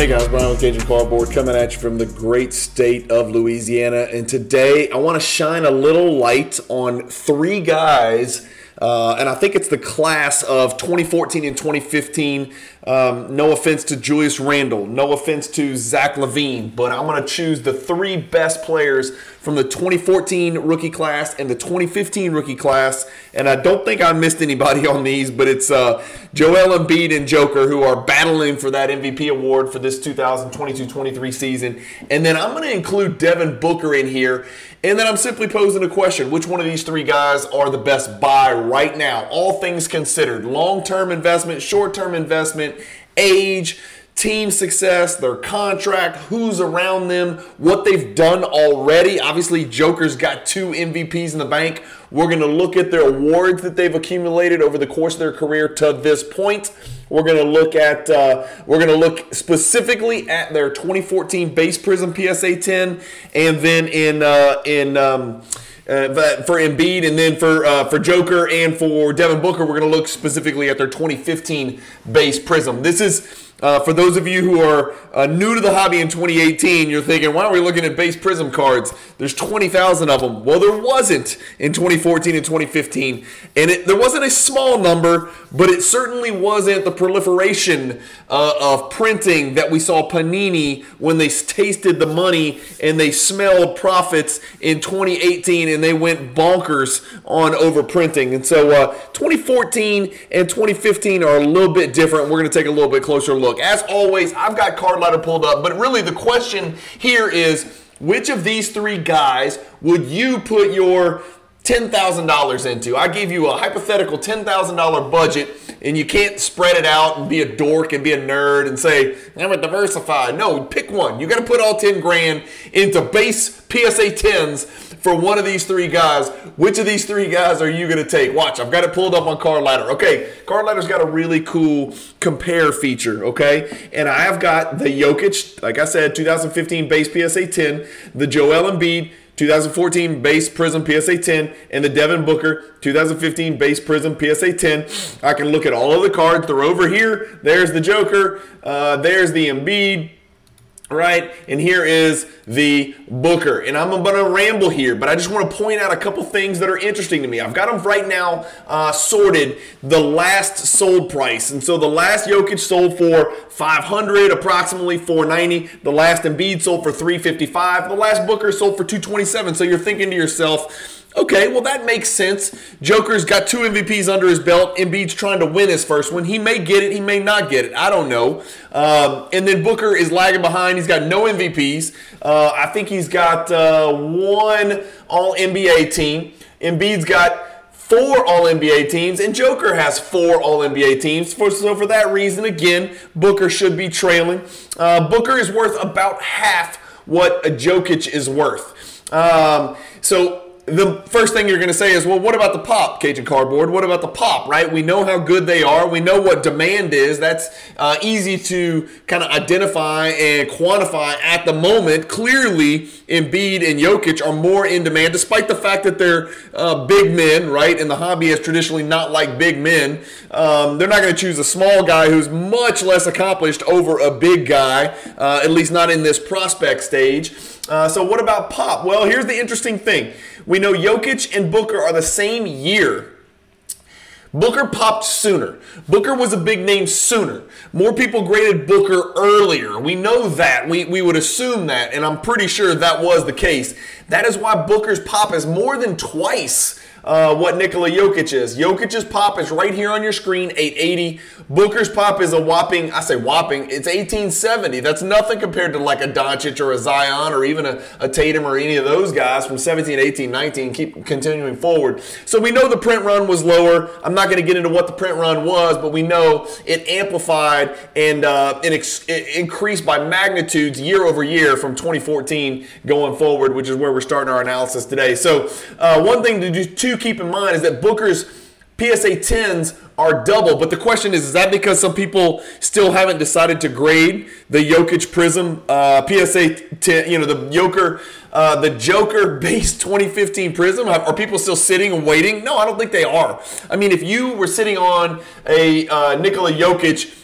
Hey guys, Brian with Cajun Cardboard coming at you from the great state of Louisiana. And today I want to shine a little light on three guys, uh, and I think it's the class of 2014 and 2015. Um, no offense to Julius Randle, no offense to Zach LaVine, but I'm going to choose the three best players from the 2014 rookie class and the 2015 rookie class. And I don't think I missed anybody on these, but it's uh, Joel Embiid and Joker who are battling for that MVP award for this 2022-23 season. And then I'm going to include Devin Booker in here. And then I'm simply posing a question which one of these three guys are the best buy right now? All things considered long term investment, short term investment, age, team success, their contract, who's around them, what they've done already. Obviously, Joker's got two MVPs in the bank. We're going to look at their awards that they've accumulated over the course of their career to this point. We're going to look at uh, we're going to look specifically at their 2014 base prism PSA 10, and then in uh, in um, uh, for Embiid, and then for uh, for Joker and for Devin Booker, we're going to look specifically at their 2015 base prism. This is uh, for those of you who are uh, new to the hobby in 2018, you're thinking, why are we looking at base prism cards? There's 20,000 of them. Well, there wasn't in 2014 and 2015. And it, there wasn't a small number, but it certainly wasn't the proliferation uh, of printing that we saw Panini when they tasted the money and they smelled profits in 2018 and they went bonkers on overprinting. And so uh, 2014 and 2015 are a little bit different. We're going to take a little bit closer look As always, I've got card ladder pulled up, but really the question here is which of these three guys would you put your $10,000 into? I give you a hypothetical $10,000 budget and you can't spread it out and be a dork and be a nerd and say, I'm a diversified. No, pick one. You got to put all 10 grand into base PSA 10s for one of these three guys. Which of these three guys are you going to take? Watch, I've got it pulled up on Card Ladder. Okay, Card Ladder's got a really cool compare feature, okay? And I've got the Jokic, like I said, 2015 base PSA 10, the Joel Embiid 2014 base Prism PSA 10, and the Devin Booker 2015 base Prism PSA 10. I can look at all of the cards. They're over here. There's the Joker. Uh, there's the Embiid right? And here is the Booker. And I'm going to ramble here, but I just want to point out a couple things that are interesting to me. I've got them right now uh, sorted the last sold price. And so the last Jokic sold for 500, approximately 490. The last Embiid sold for 355. The last Booker sold for 227. So you're thinking to yourself, Okay, well that makes sense. Joker's got two MVPs under his belt. Embiid's trying to win his first one. He may get it, he may not get it. I don't know. Um, and then Booker is lagging behind. He's got no MVPs. Uh, I think he's got uh, one All NBA team. Embiid's got four All NBA teams, and Joker has four All NBA teams. For, so for that reason, again, Booker should be trailing. Uh, Booker is worth about half what a Jokic is worth. Um, so the first thing you're going to say is, well, what about the pop, Cajun Cardboard? What about the pop, right? We know how good they are. We know what demand is. That's uh, easy to kind of identify and quantify at the moment. Clearly, Embiid and Jokic are more in demand, despite the fact that they're uh, big men, right? And the hobby is traditionally not like big men. Um, they're not going to choose a small guy who's much less accomplished over a big guy, uh, at least not in this prospect stage. Uh, so, what about pop? Well, here's the interesting thing. We know Jokic and Booker are the same year. Booker popped sooner. Booker was a big name sooner. More people graded Booker earlier. We know that. We, we would assume that, and I'm pretty sure that was the case. That is why Booker's pop is more than twice uh, what Nikola Jokic is. Jokic's pop is right here on your screen, 880. Booker's pop is a whopping, I say whopping, it's 1870. That's nothing compared to like a Doncic or a Zion or even a, a Tatum or any of those guys from 17, 18, 19, keep continuing forward. So we know the print run was lower. I'm not going to get into what the print run was, but we know it amplified and uh, it, ex- it increased by magnitudes year over year from 2014 going forward, which is where we're starting our analysis today. So uh, one thing to do, two keep in mind is that Booker's PSA 10s are double. But the question is, is that because some people still haven't decided to grade the Jokic Prism uh, PSA 10, you know, the Joker, uh, the Joker base 2015 Prism? Are people still sitting and waiting? No, I don't think they are. I mean, if you were sitting on a uh, Nikola Jokic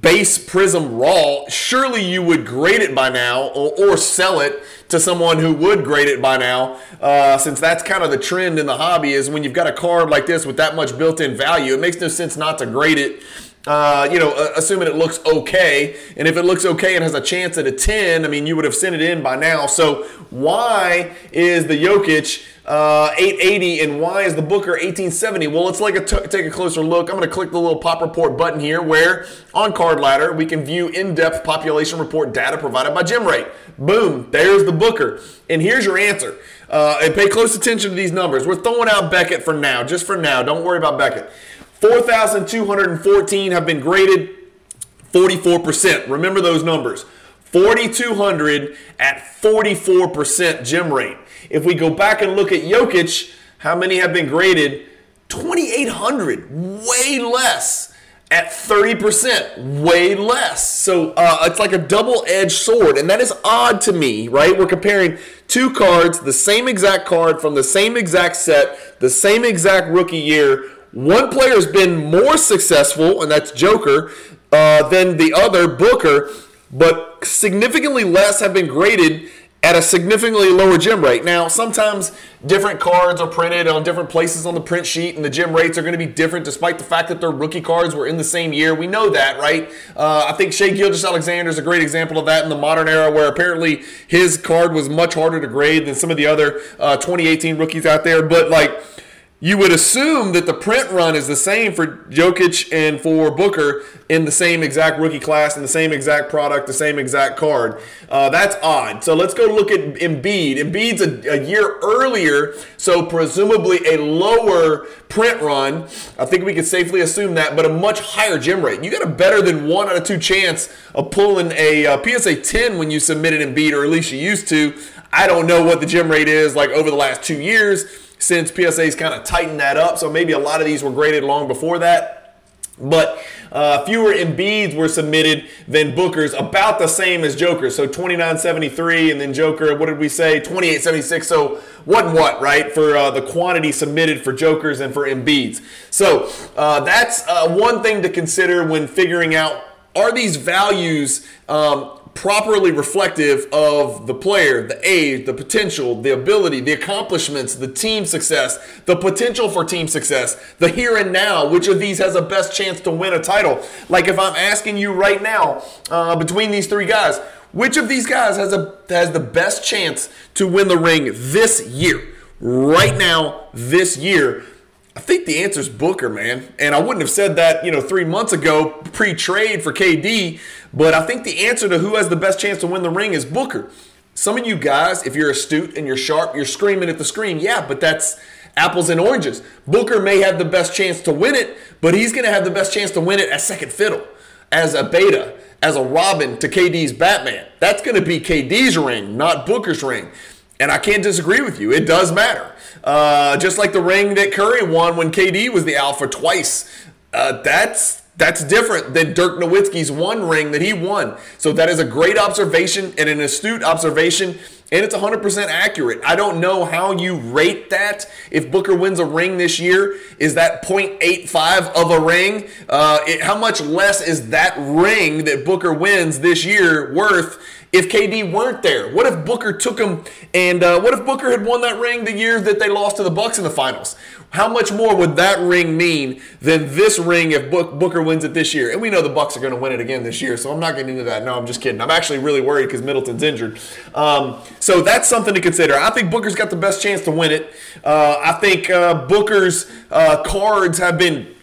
base Prism Raw, surely you would grade it by now or, or sell it to someone who would grade it by now, uh, since that's kind of the trend in the hobby is when you've got a card like this with that much built-in value, it makes no sense not to grade it uh, you know, uh, assuming it looks okay. And if it looks okay and has a chance at a 10, I mean, you would have sent it in by now. So why is the Jokic uh, 880 and why is the Booker 1870? Well, let's like a t- take a closer look. I'm going to click the little pop report button here where on Card Ladder we can view in-depth population report data provided by GemRate. Boom, there's the Booker. And here's your answer. Uh, and pay close attention to these numbers. We're throwing out Beckett for now, just for now. Don't worry about Beckett. 4,214 have been graded 44%. Remember those numbers. 4,200 at 44% gem rate. If we go back and look at Jokic, how many have been graded? 2,800, way less at 30%, way less. So uh, it's like a double edged sword. And that is odd to me, right? We're comparing two cards, the same exact card from the same exact set, the same exact rookie year one player has been more successful, and that's Joker, uh, than the other, Booker, but significantly less have been graded at a significantly lower gem rate. Now, sometimes different cards are printed on different places on the print sheet, and the gem rates are going to be different despite the fact that their rookie cards were in the same year. We know that, right? Uh, I think Shai Gilgeous-Alexander is a great example of that in the modern era where apparently his card was much harder to grade than some of the other uh, 2018 rookies out there. But, like, you would assume that the print run is the same for Jokic and for Booker in the same exact rookie class, in the same exact product, the same exact card. Uh, that's odd. So let's go look at Embiid. Embiid's a, a, year earlier, so presumably a lower print run. I think we can safely assume that, but a much higher gem rate. You got a better than one out of two chance of pulling a, a uh, PSA 10 when you submitted Embiid, or at least you used to. I don't know what the gem rate is like over the last two years since PSA's kind of tightened that up. So maybe a lot of these were graded long before that. But uh, fewer Embiids were submitted than Booker's, about the same as Joker's. So 29.73, and then Joker, what did we say? 28.76. So what and what, right? For uh, the quantity submitted for Jokers and for Embiids. So uh, that's uh, one thing to consider when figuring out are these values um, properly reflective of the player, the age, the potential, the ability, the accomplishments, the team success, the potential for team success, the here and now. Which of these has the best chance to win a title? Like if I'm asking you right now, uh, between these three guys, which of these guys has a has the best chance to win the ring this year? Right now, this year. I think the answer is Booker, man. And I wouldn't have said that, you know, three months ago pre-trade for KD, but I think the answer to who has the best chance to win the ring is Booker. Some of you guys, if you're astute and you're sharp, you're screaming at the screen. Yeah, but that's apples and oranges. Booker may have the best chance to win it, but he's going to have the best chance to win it as second fiddle, as a beta, as a Robin to KD's Batman. That's going to be KD's ring, not Booker's ring. And I can't disagree with you. It does matter. Uh, just like the ring that Curry won when KD was the alpha twice. Uh, that's that's different than Dirk Nowitzki's one ring that he won. So that is a great observation and an astute observation, and it's 100% accurate. I don't know how you rate that. If Booker wins a ring this year, is that 0.85 of a ring? Uh, it, how much less is that ring that Booker wins this year worth? If KD weren't there? What if Booker took him and uh, what if Booker had won that ring the year that they lost to the Bucks in the finals? How much more would that ring mean than this ring if Booker wins it this year? And we know the Bucks are going to win it again this year, so I'm not getting into that. No, I'm just kidding. I'm actually really worried because Middleton's injured. Um, so that's something to consider. I think Booker's got the best chance to win it. Uh, I think uh, Booker's uh, cards have been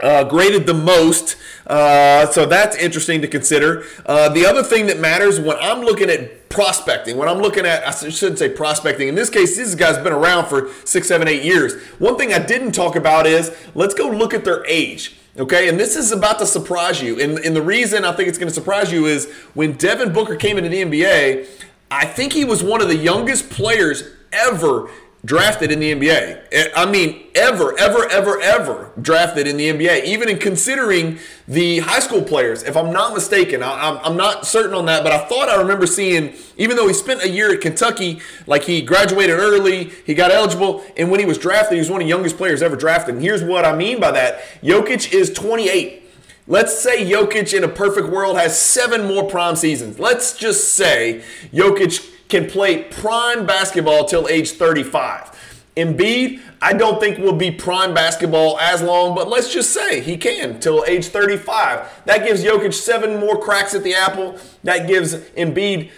uh, graded the most. Uh, so that's interesting to consider. Uh, the other thing that matters when I'm looking at prospecting, when I'm looking at, I shouldn't say prospecting, in this case, this guy's been around for six, seven, eight years. One thing I didn't talk about is let's go look at their age. Okay, and this is about to surprise you. And, and the reason I think it's going to surprise you is when Devin Booker came into the NBA, I think he was one of the youngest players ever drafted in the NBA. Eh, I mean, ever, ever, ever, ever drafted in the NBA, even in considering the high school players. If I'm not mistaken, I, am not certain on that, but I thought I remember seeing, even though he spent a year at Kentucky, like he graduated early, he got eligible, and when he was drafted, he was one of the youngest players ever drafted. And here's what I mean by that Jokic is 28. Let's say Jokic in a perfect world has seven more prime seasons. Let's just say Jokic can play prime basketball till age 35. Embiid, I don't think will be prime basketball as long, but let's just say he can till age 35. That gives Jokic seven more cracks at the apple. That gives Embiid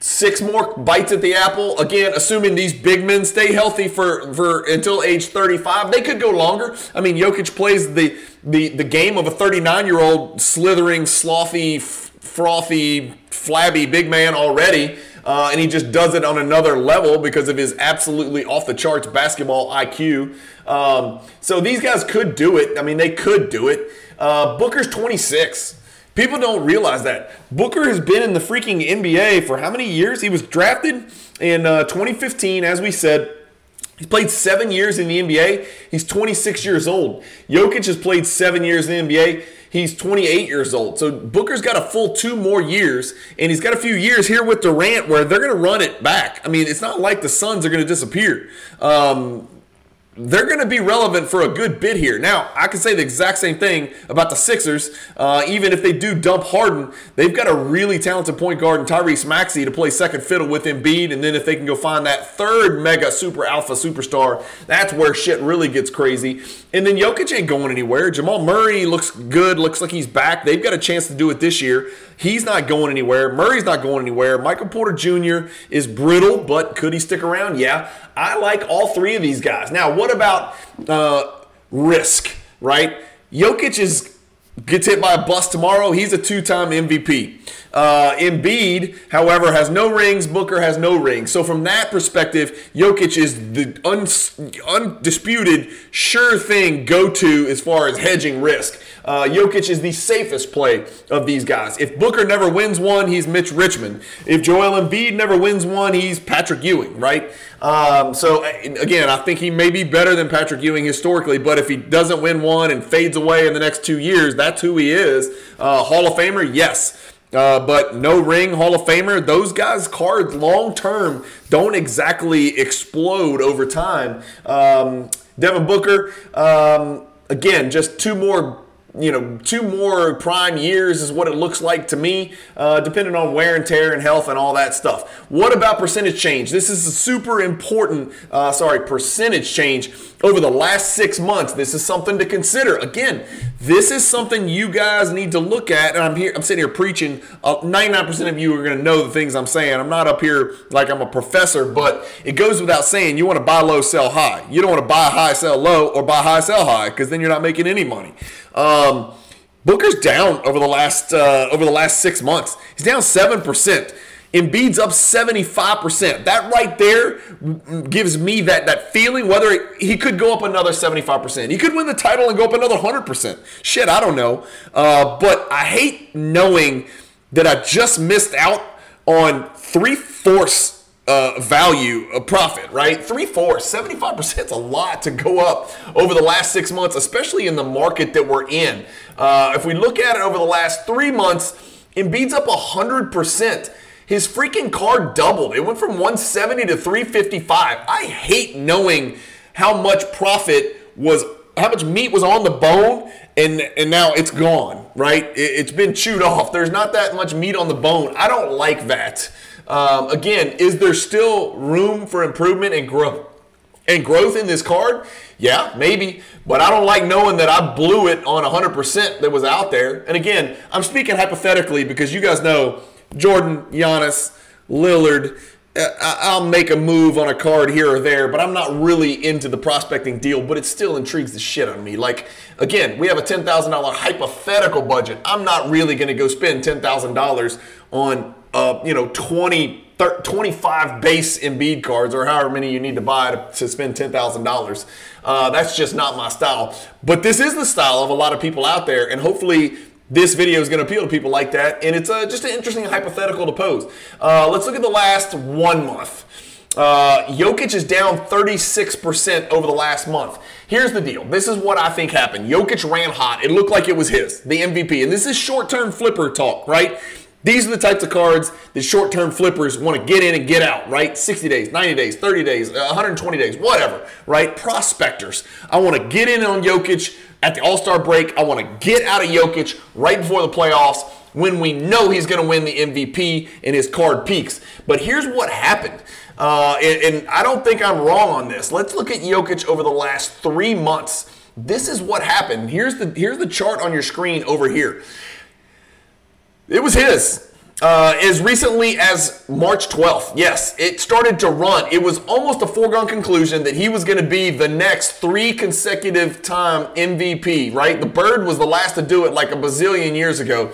six more bites at the apple. Again, assuming these big men stay healthy for, for until age 35. They could go longer. I mean, Jokic plays the the, the game of a 39 year old slithering, slothy, frothy, flabby big man already. Uh, and he just does it on another level because of his absolutely off the charts basketball IQ. Um, so these guys could do it. I mean, they could do it. Uh, Booker's 26. People don't realize that. Booker has been in the freaking NBA for how many years? He was drafted in uh, 2015, as we said. He's played seven years in the NBA. He's 26 years old. Jokic has played seven years in the NBA. He's 28 years old. So Booker's got a full two more years, and he's got a few years here with Durant where they're going to run it back. I mean, it's not like the Suns are going to disappear. Um, they're going to be relevant for a good bit here. Now, I can say the exact same thing about the Sixers. Uh, even if they do dump Harden, they've got a really talented point guard in Tyrese Maxey to play second fiddle with Embiid. And then if they can go find that third mega super alpha superstar, that's where shit really gets crazy. And then Jokic ain't going anywhere. Jamal Murray looks good, looks like he's back. They've got a chance to do it this year. He's not going anywhere. Murray's not going anywhere. Michael Porter Jr. is brittle, but could he stick around? Yeah. I like all three of these guys. Now, what about uh, risk, right? Jokic is gets hit by a bus tomorrow. He's a two-time MVP. Uh, Embiid, however, has no rings. Booker has no rings. So from that perspective, Jokic is the un- undisputed, sure thing go-to as far as hedging risk. Uh, Jokic is the safest play of these guys. If Booker never wins one, he's Mitch Richmond. If Joel Embiid never wins one, he's Patrick Ewing, right? Um, so again, I think he may be better than Patrick Ewing historically, but if he doesn't win one and fades away in the next two years, that's who he is. Uh, Hall of Famer, yes. Uh, but no ring Hall of Famer. Those guys' cards long term don't exactly explode over time. Um, Devin Booker, um, again, just two more you know, two more prime years is what it looks like to me, uh, depending on wear and tear and health and all that stuff. What about percentage change? This is a super important, uh, sorry, percentage change over the last six months. This is something to consider. Again, this is something you guys need to look at. And I'm here, I'm sitting here preaching. Uh, 99% of you are going to know the things I'm saying. I'm not up here like I'm a professor, but it goes without saying you want to buy low, sell high. You don't want to buy high, sell low, or buy high, sell high, because then you're not making any money. Um, Booker's down over the last uh, over the last six months. He's down seven percent. Embiid's up 75%. That right there gives me that, that feeling whether he could go up another 75%. He could win the title and go up another 100%. Shit, I don't know. Uh, but I hate knowing that I just missed out on three fourths uh, value of profit, right? Three fourths, 75% is a lot to go up over the last six months, especially in the market that we're in. Uh, if we look at it over the last three months, Embiid's up 100%. His freaking card doubled. It went from 170 to 355. I hate knowing how much profit was, how much meat was on the bone and and now it's gone, right? It, has been chewed off. There's not that much meat on the bone. I don't like that. Um, again, is there still room for improvement and growth? And growth in this card? Yeah, maybe. But I don't like knowing that I blew it on 100% that was out there. And again, I'm speaking hypothetically because you guys know Jordan, Giannis, Lillard. Uh, I'll make a move on a card here or there, but I'm not really into the prospecting deal, but it still intrigues the shit out of me. Like, again, we have a $10,000 hypothetical budget. I'm not really going to go spend $10,000 on uh, you know, 20, 30, 25 base Embiid cards or however many you need to buy to, to spend $10,000. Uh, that's just not my style. But this is the style of a lot of people out there, and hopefully this video is going to appeal to people like that. And it's uh, just an interesting hypothetical to pose. Uh, let's look at the last one month. Uh, Jokic is down 36% over the last month. Here's the deal. This is what I think happened. Jokic ran hot. It looked like it was his, the MVP. And this is short term flipper talk, right? These are the types of cards that short term flippers want to get in and get out, right? 60 days, 90 days, 30 days, 120 days, whatever, right? Prospectors. I want to get in on Jokic at the All Star break. I want to get out of Jokic right before the playoffs when we know he's going to win the MVP and his card peaks. But here's what happened. Uh, and, and I don't think I'm wrong on this. Let's look at Jokic over the last three months. This is what happened. Here's the here's the chart on your screen over here. It was his. Uh, as recently as March 12th. Yes, it started to run. It was almost a foregone conclusion that he was going to be the next three consecutive time MVP, right? The Bird was the last to do it like a bazillion years ago.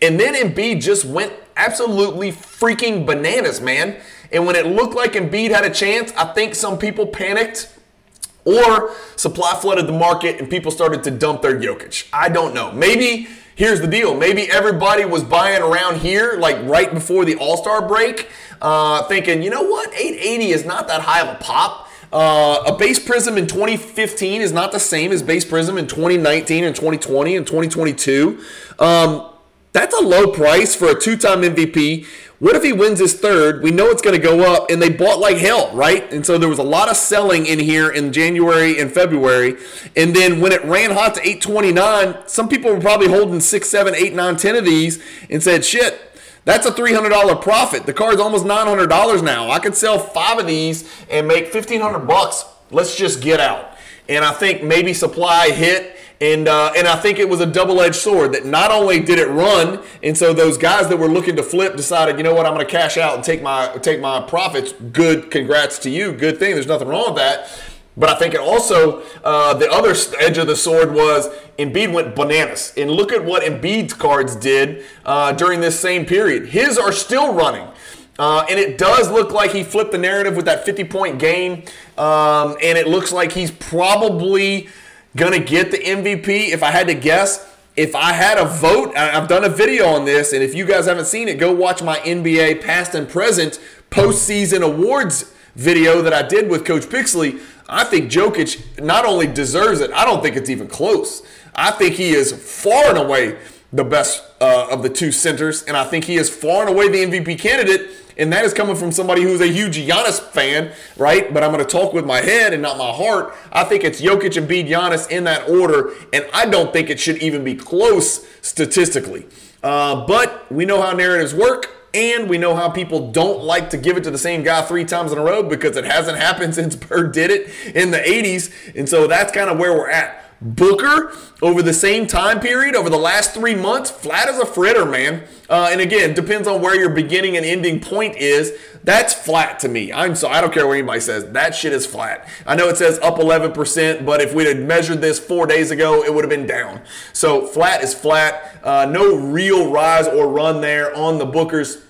And then Embiid just went absolutely freaking bananas, man. And when it looked like Embiid had a chance, I think some people panicked or supply flooded the market and people started to dump their Jokic. I don't know. Maybe here's the deal. Maybe everybody was buying around here, like right before the All Star break, uh, thinking, you know what, 880 is not that high of a pop. Uh, a base prism in 2015 is not the same as base prism in 2019 and 2020 and 2022. Um, that's a low price for a two time MVP. What if he wins his third? We know it's going to go up, and they bought like hell, right? And so there was a lot of selling in here in January and February. And then when it ran hot to 829, some people were probably holding six, seven, eight, nine, ten of these and said, shit, that's a $300 profit. The card's almost $900 now. I could sell five of these and make 1500 bucks. Let's just get out. And I think maybe supply hit and uh, and I think it was a double-edged sword that not only did it run, and so those guys that were looking to flip decided, you know what, I'm going to cash out and take my take my profits. Good, congrats to you. Good thing. There's nothing wrong with that. But I think it also uh, the other edge of the sword was Embiid went bananas, and look at what Embiid's cards did uh, during this same period. His are still running. Uh, and it does look like he flipped the narrative with that 50 point game. Um, and it looks like he's probably gonna get the MVP if I had to guess. If I had a vote, I've done a video on this, and if you guys haven't seen it, go watch my NBA past and present postseason awards video that I did with Coach Pixley. I think Jokic not only deserves it, I don't think it's even close. I think he is far and away the best uh, of the two centers, and I think he is far and away the MVP candidate and that is coming from somebody who's a huge Giannis fan, right? But I'm going to talk with my head and not my heart. I think it's Jokic and beat Giannis in that order, and I don't think it should even be close statistically. Uh, but we know how narratives work. And we know how people don't like to give it to the same guy three times in a row because it hasn't happened since Bird did it in the 80s. And so that's kind of where we're at. Booker over the same time period, over the last three months, flat as a fritter, man. Uh, and again, depends on where your beginning and ending point is. That's flat to me. I'm so I don't care what anybody says. That shit is flat. I know it says up 11%, but if we'd had measured this four days ago, it would have been down. So flat is flat. Uh, no real rise or run there on the Bookers.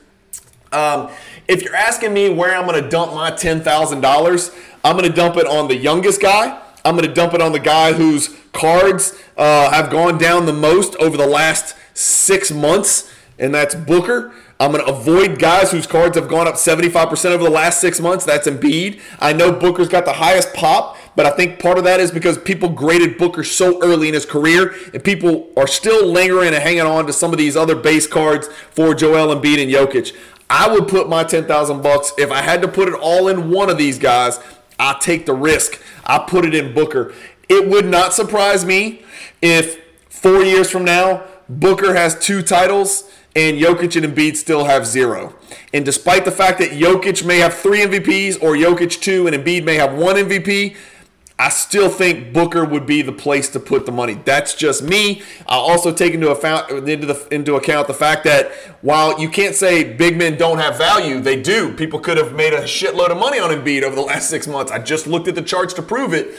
Um, if you're asking me where I'm going to dump my $10,000, I'm going to dump it on the youngest guy I'm going to dump it on the guy whose cards uh, have gone down the most over the last six months, and that's Booker. I'm going to avoid guys whose cards have gone up 75% over the last six months. That's Embiid. I know Booker's got the highest pop, but I think part of that is because people graded Booker so early in his career, and people are still lingering and hanging on to some of these other base cards for Joel Embiid and Jokic. I would put my 10,000 bucks if I had to put it all in one of these guys. I take the risk. I put it in Booker. It would not surprise me if four years from now, Booker has two titles and Jokic and Embiid still have zero. And despite the fact that Jokic may have three MVPs or Jokic two and Embiid may have one MVP, I still think Booker would be the place to put the money. That's just me. I also take into account into, the, into account the fact that while you can't say big men don't have value, they do. People could have made a shitload of money on Embiid over the last six months. I just looked at the charts to prove it.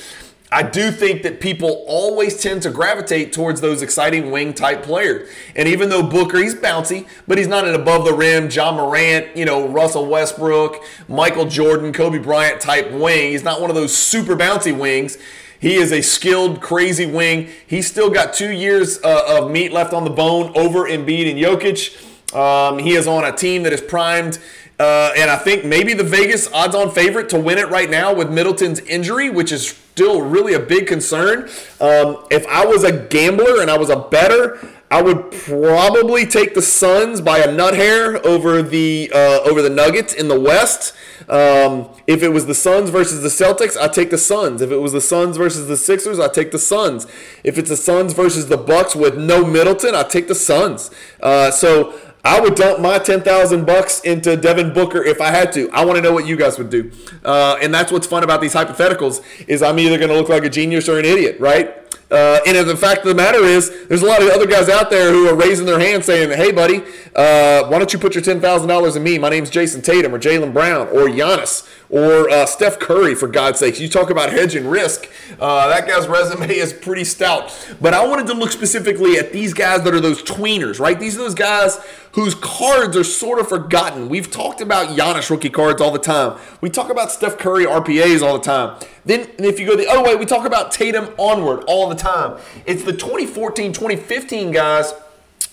I do think that people always tend to gravitate towards those exciting wing type players. And even though Booker, he's bouncy, but he's not an above the rim, Ja Morant, you know, Russell Westbrook, Michael Jordan, Kobe Bryant type wing. He's not one of those super bouncy wings. He is a skilled, crazy wing. He's still got two years uh, of meat left on the bone over Embiid and Jokic. Um, he is on a team that is primed uh, and I think maybe the Vegas odds on favorite to win it right now with Middleton's injury, which is still really a big concern. Um, if I was a gambler and I was a bettor, I would probably take the Suns by a nut hair over the uh, over the Nuggets in the West. Um, if it was the Suns versus the Celtics, I'd take the Suns. If it was the Suns versus the Sixers, I'd take the Suns. If it's the Suns versus the Bucks with no Middleton, I'd take the Suns. Uh, so I would dump my ten thousand bucks into Devin Booker if I had to. I want to know what you guys would do, uh, and that's what's fun about these hypotheticals is I'm either going to look like a genius or an idiot, right? Uh, and the fact of the matter is, there's a lot of other guys out there who are raising their hand saying, hey, buddy, uh, why don't you put your $10,000 in me? My name's Jayson Tatum or Jaylen Brown or Giannis or uh, Steph Curry, for God's sakes. You talk about hedging risk. Uh, that guy's resume is pretty stout. But I wanted to look specifically at these guys that are those tweeners, right? These are those guys whose cards are sort of forgotten. We've talked about Giannis rookie cards all the time. We talk about Steph Curry RPAs all the time. Then, if you go the other way, we talk about Tatum onward all the time. It's the 2014, 2015 guys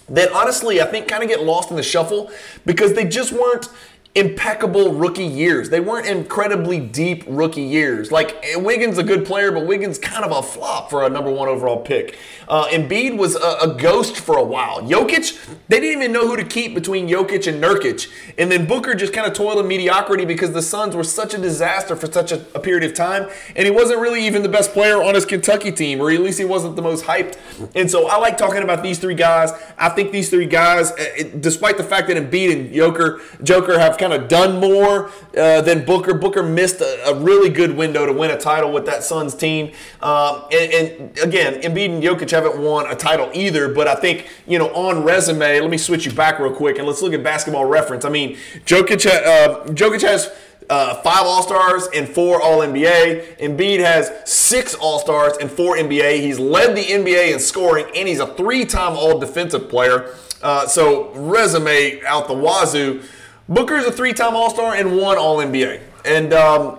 that honestly I think kind of get lost in the shuffle because they just weren't impeccable rookie years. They weren't incredibly deep rookie years. Like Wiggins a good player, but Wiggins kind of a flop for a number one overall pick. Uh, Embiid was a, a, ghost for a while. Jokic, they didn't even know who to keep between Jokic and Nurkic. And then Booker just kind of toiled in mediocrity because the Suns were such a disaster for such a, a, period of time. And he wasn't really even the best player on his Kentucky team, or at least he wasn't the most hyped. And so I like talking about these three guys. I think these three guys, eh, despite the fact that Embiid and Joker, Joker have kind of done more uh, than Booker. Booker missed a, a, really good window to win a title with that Suns team. Um, and, and, again, Embiid and Jokic haven't won a title either, but I think, you know, on resume, let me switch you back real quick and let's look at basketball reference. I mean, Jokic, uh, Jokic has uh, five All Stars and four All NBA. Embiid has six All Stars and four NBA. He's led the NBA in scoring, and he's a three time All Defensive player. Uh, so resume out the wazoo. Booker is a three-time All-Star and one All-NBA. And um,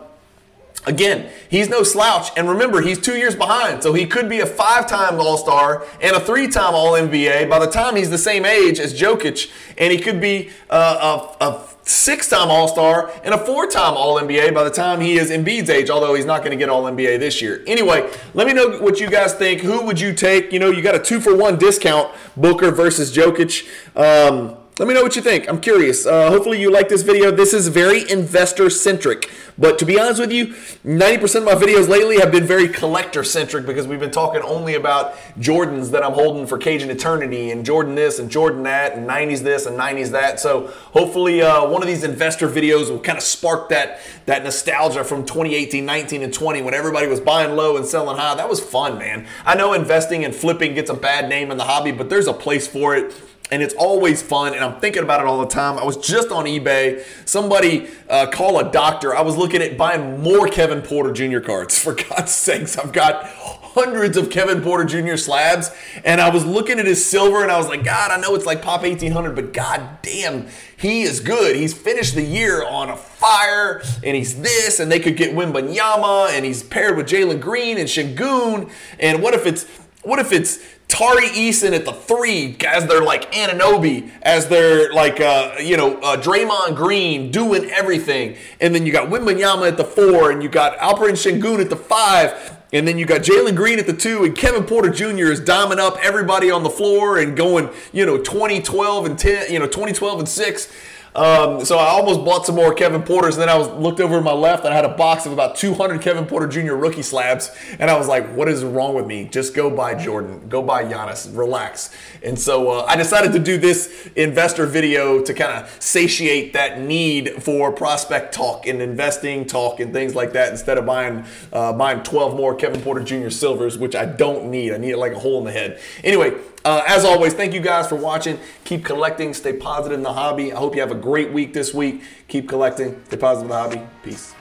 again, he's no slouch. And remember, he's two years behind, so he could be a five-time All-Star and a three-time All-NBA by the time he's the same age as Jokic, and he could be uh, a, a six-time All-Star and a four-time All-NBA by the time he is Embiid's age, although he's not going to get All-NBA this year. Anyway, let me know what you guys think. Who would you take? You know, you got a two-for-one discount, Booker versus Jokic. Um, let me know what you think. I'm curious. Uh, hopefully, you like this video. This is very investor centric. But to be honest with you, 90% of my videos lately have been very collector centric because we've been talking only about Jordans that I'm holding for Cajun Eternity and Jordan this and Jordan that and 90s this and 90s that. So hopefully, uh, one of these investor videos will kind of spark that, that nostalgia from 2018, 19, and 20 when everybody was buying low and selling high. That was fun, man. I know investing and flipping gets a bad name in the hobby, but there's a place for it and it's always fun and i'm thinking about it all the time. I was just on ebay. Somebody uh, call a doctor. I was looking at buying more kevin porter jr cards for god's sakes. I've got hundreds of kevin porter jr slabs and i was looking at his silver and i was like god i know it's like pop 1800 but god damn he is good. He's finished the year on a fire and he's this and they could get Wembanyama and he's paired with jalen green and Sengun and what if it's what if it's Tari Eason at the three as they're like Anunoby, as they're like uh, you know uh, Draymond Green doing everything, and then you got Wembanyama at the four, and you got Alperen Sengun at the five, and then you got Jalen Green at the two, and Kevin Porter Jr. is diming up everybody on the floor and going you know 2012 and 10, you know 2012 and six. Um, so I almost bought some more Kevin Porters, and then I was looked over to my left, and I had a box of about 200 Kevin Porter Jr. rookie slabs, and I was like, "What is wrong with me? Just go buy Jordan, go buy Giannis, relax." And so uh, I decided to do this investor video to kind of satiate that need for prospect talk and investing talk and things like that, instead of buying uh, buying 12 more Kevin Porter Jr. silvers, which I don't need. I need it like a hole in the head. Anyway. Uh, as always, thank you guys for watching. Keep collecting. Stay positive in the hobby. I hope you have a great week this week. Keep collecting. Stay positive in the hobby. Peace.